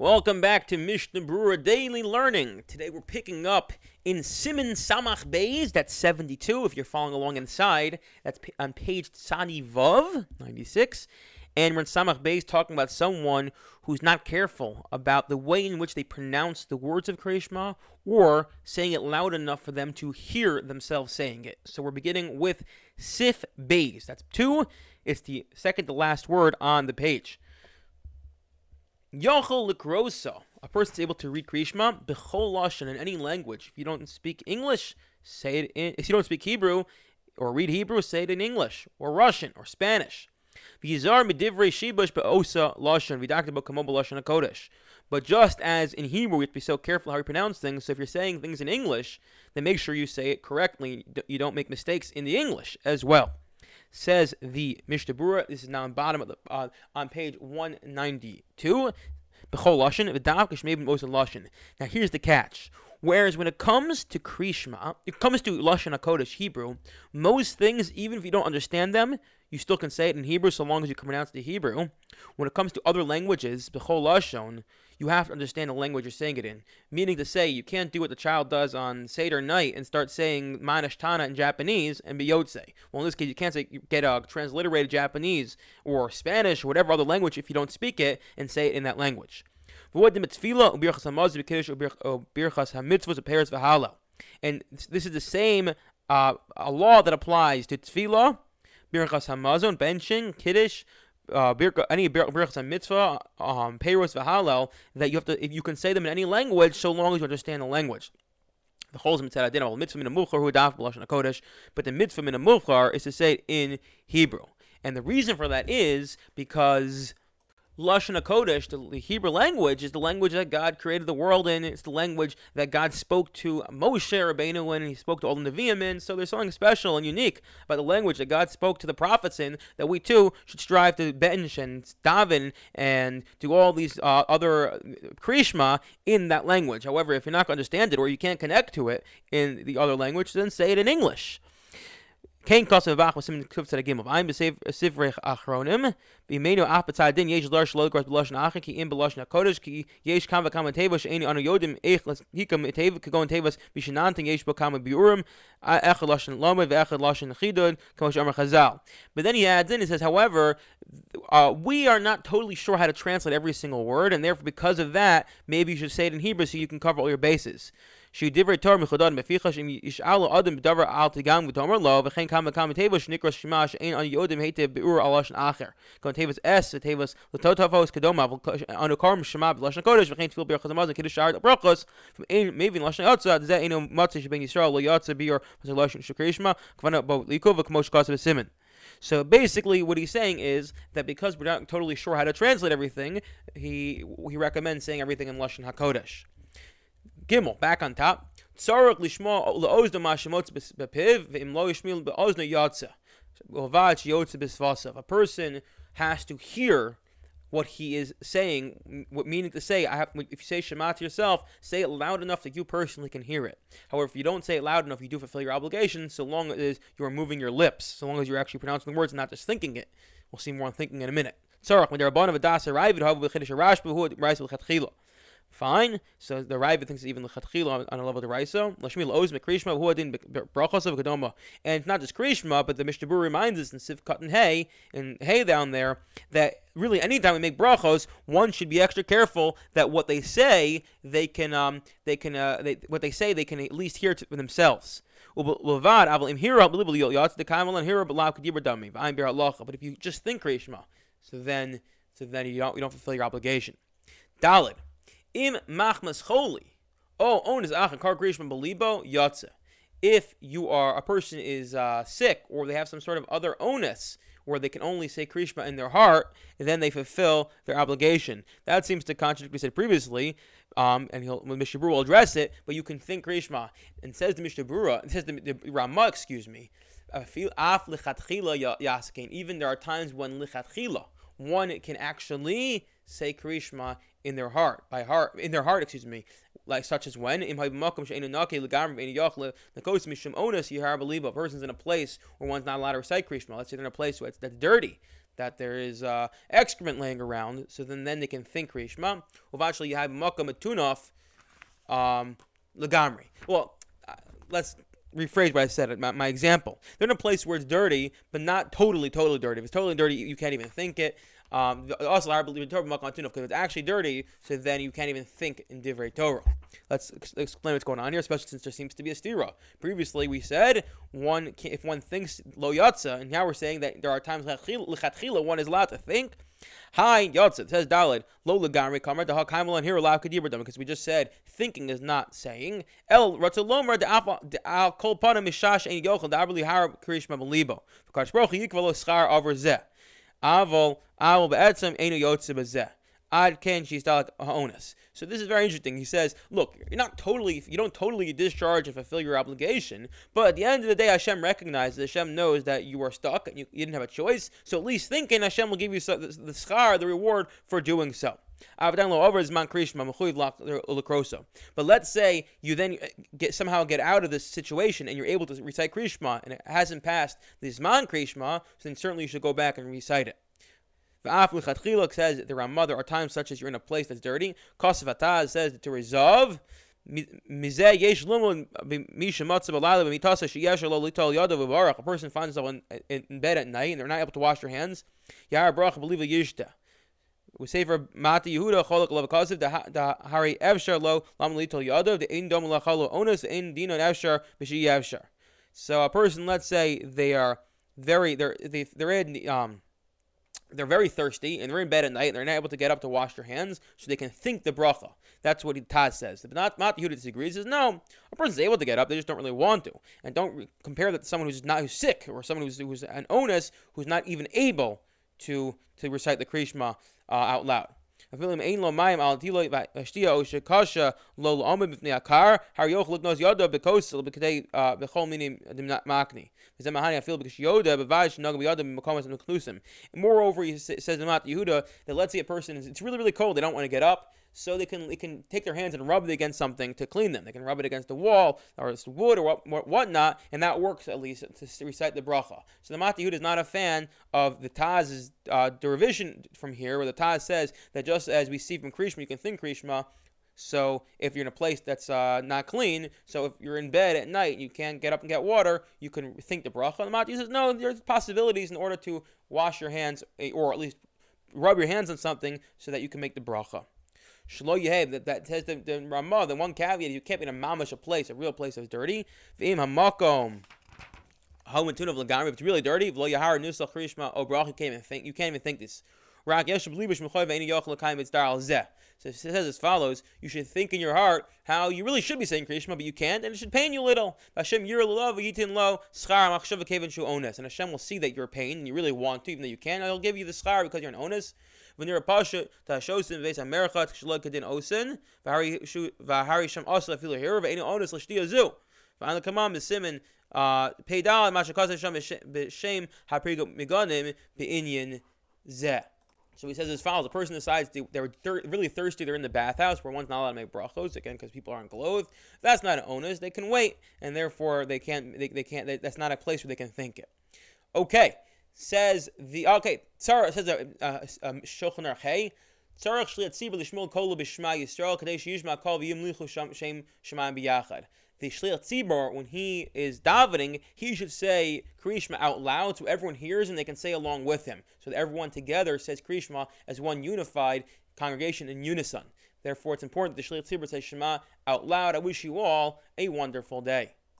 Welcome back to Mishnah Brura Daily Learning. Today we're picking up in Siman Samach Beis, that's 72 if you're following along inside. That's on page Tzadi Vav, 96. And we're in Samach Beis talking about someone who's not careful about the way in which they pronounce the words of Krishma or saying it loud enough for them to hear themselves saying it. So we're beginning with Sif Beis. That's two. It's the second to last word on the page. Yochel likrosa. A person's able to read Krishma b'chol lashon in any language. If you don't speak English, say it in. If you don't speak Hebrew or read Hebrew, say it in English or Russian or Spanish. B'kamo b'lashon hakodesh. But just as in Hebrew, we have to be so careful how we pronounce things. So if you're saying things in English, then make sure you say it correctly. You don't make mistakes in the English as well says the Mishnah Brura. This is now on bottom of the uh, on page 192. Now here's the catch. Whereas when it comes to Krishma, it comes to Lashon HaKodesh, Hebrew, most things, even if you don't understand them, you still can say it in Hebrew so long as you can pronounce the Hebrew. When it comes to other languages, Bechol Lashon, you have to understand the language you're saying it in. Meaning to say, you can't do what the child does on Seder night and start saying Mah Nishtanah in Japanese and be Yotze. Well, in this case, you can't say get a transliterated Japanese or Spanish or whatever other language if you don't speak it and say it in that language. And this is the same uh, a law that applies to tefillah, birchas hamazon, benching, kiddush, uh, any birchas and mitzvah, um, peiros v'halal, that you have to, you can say them in any language, so long as you understand the language. The whole mitzvah adin al mitzvah min a muchar hu daf b'lashon kodesh, but the mitzvah min a muchar is to say it in Hebrew, and the reason for that is because Lashon HaKodesh, the Hebrew language, is the language that God created the world in. It's the language that God spoke to Moshe Rabbeinu when he spoke to all the Nevi'im in. So there's something special and unique about the language that God spoke to the prophets in that we too should strive to bench and daven and do all these uh, other krishma in that language. However, if you're not going to understand it or you can't connect to it in the other language, then say it in English. Kain kosav bach was simin kuf tzad gimel. I'm sivrech achronim. B'meinu ach b'tzad din yesh lor shlo gros b'loshen achen ki im b'loshen hakodesh ki yesh kam v'kam tevash eini anu yodim eich las hikam tev kagon tevas b'shenantin yesh bo kam biurim echad loshen loma v'echad loshen chidud kamosh amar chazal. But then he adds in, he says, however, uh, we are not totally sure how to translate every single word, and therefore because of that, maybe you should say it in Hebrew so you can cover all your bases. שהיא דברי תור מחודד מפיחה שאם ישאלו אדם בדבר אל תיגם ותאמר לו וכן כמה כמה תיבוס שנקרא שמה שאין אנו יודעים היטב ביאור על לשון אחר. כגון תיבוס אס ותיבוס לטוטופוס קדומה אבל אנו קוראים שמה בלשון הקודש וכן תפיל ברכת המזון כדי שער ברוכוס ואין מבין לשון יוצא זה אינו מצא שבין ישראל לא יוצא ביאור לשון שקרי שמה כוונה בו ליקו וכמו שכוסה בסימן. So basically, what he's saying is that because we're not totally sure how to translate everything, he he recommends saying everything in lashon hakodesh. Gimel, back on top. Tzarech lishma le'ozna mashemotz bepiv ve'im lo yishmil be'ozna yatsa. Ovad yotza bisvasav. A person has to hear what he is saying, what meaning to say. I have, if you say Shema to yourself, say it loud enough that you personally can hear it. However, if you don't say it loud enough, you do fulfill your obligation, so long as you are moving your lips, so long as you're actually pronouncing the words and not just thinking it. We'll see more on thinking in a minute. Fine. So the Raiva thinks even the Chatchila on a level of the Raiso. Lashmil Oz Mekrishma who adin brachos of Kedoma. And it's not just Krishma, but the Mishnah reminds us in Sivkat and Hay, and Hay down there, that really anytime we make brachos, one should be extra careful that what they say, they can, um, they can, uh, they, what they say, they can at least hear for themselves. But if you just think Krishma, so then, so then you don't, you don't fulfill your obligation. Dalit. Im machmas choli. Oh, own is achan kar belibo yatsa. If you are a person is uh, sick or they have some sort of other onus where they can only say Krishma in their heart, and then they fulfill their obligation. That seems to contradict what we said previously, um, and he'll, Mishnah will address it, but you can think Krishma. And says the Mishnah it says the, the Rama, excuse me, even there are times when lichatchila, one can actually say Krishma in their heart, by heart, in their heart, excuse me, like such as when a person's in a place where one's not allowed to recite Krishma. Let's say they're in a place where it's that's dirty. that there is uh, excrement laying around, so then, then they can think Krishma. Eventually, you have Makam Atunov um, Lagamri. Well, uh, let's rephrase what I said. My, my example: they're in a place where it's dirty, but not totally, totally dirty. If it's totally dirty, you can't even think it. Um, also, I believe in Torah because it's actually dirty, so then you can't even think in Divrei Torah. Let's ex- explain what's going on here, especially since there seems to be a stira. Previously, we said one if one thinks lo yatsa, and now we're saying that there are times one is allowed to think. Hi yatsa says Dalid lo legamri kamar the hakaimal and here allow kadibradam because we just said thinking is not saying el ratzalomer the al kol pana mishash ein yochel da abli har krishma belibo because baruch yikvalo schar over zeh. Avol avol be'etzem enu yotze bezeh. Ad ken like ha'onas. So this is very interesting. He says, look, you're not totally, you don't totally discharge and fulfill your obligation, but at the end of the day, Hashem recognizes, Hashem knows that you are stuck and you, you didn't have a choice. So at least thinking Hashem will give you the schar, the reward for doing so. But let's say you then uh, get somehow get out of this situation and you're able to recite Krishma and it hasn't passed the Zman Krishma, then certainly you should go back and recite it. V'af says the there are times such as you're in a place that's dirty. Kosavataz says to resolve. A person finds himself in, in, bed at night and they're not able to wash their hands. Yar bracha believe yishta. We say for Mati Yehuda Cholak Lavakaziv the Hari Evshar Lo Lam Litol Yadav the Ein Dom Lachalo Onus Ein Dino Evshar Bishi Evshar. So a person, let's say they are very they're they, they're in um they're very thirsty and they're in bed at night and they're not able to get up to wash their hands so they can think the bracha. That's what Taz says. But not not Yehuda disagrees. Says no, a person's able to get up, they just don't really want to. And don't re- compare that to someone who's not who's sick or someone who's who's an onus who's not even able to to recite the Krishma uh, out loud. Uh, Moreover, he says in Mat Yehuda that let's say a person is, it's really, really cold, they don't want to get up, so they can they can take their hands and rub it against something to clean them. They can rub it against the wall or wood or what, what, whatnot, and that works at least to recite the bracha. So the Mati is not a fan of the Taz's uh, derivation from here, where the Taz says that just as we see from Krishma, you can think Krishma. So if you're in a place that's uh, not clean, so if you're in bed at night and you can't get up and get water, you can think the bracha. The Mati says no, there's possibilities in order to wash your hands eh, or at least rub your hands on something so that you can make the bracha. Shlo Yehev, that, that says the, the Ramah, the one caveat, you can't be in a mamash, a place, a real place that's dirty. V'im hamakom. Tune of Lagami, if it's really dirty, V'lo Yahar Nusach Rishma, O Brach, you can't even think, you can't even think this. Rak Yeshab Libish Mechoy Ve'ini Yochel L'kaim It's Dar Zeh. So it says as follows: You should think in your heart how you really should be saying Krishma, but you can't, and it should pain you a little. Hashem Yir Lo Yitin Lo Schar Machshav Kevin Shu Ones, and Hashem will see that you're pain and you really want to, even though you can't. He'll give you the schar because you're an onus tashosin shlog kadin osin v'hari hero onus zu b'simin uh, sham b'shem haprigo be'inyan zeh. So he says as follows: a person decides they, they're thir- really thirsty, they're in the bathhouse where one's not allowed to make brachos again because people aren't clothed. That's not an onus; they can wait, and therefore they can't. They, they can't. They, that's not a place where they can think it. Okay, says the okay. Tzara says uh, uh, um, Shulchan Aruch Hey. Tzarach shliat tzibur l'shmol kolu b'shma Yisrael kadesh yishma kol v'yimlichu shem shemayim b'yachad. The shliat tzibur when he is davening, he should say Krishma out loud so everyone hears and they can say along with him. So that everyone together says Krishma as one unified congregation in unison. Therefore, it's important that the shliat tzibur says Shema out loud. I wish you all a wonderful day.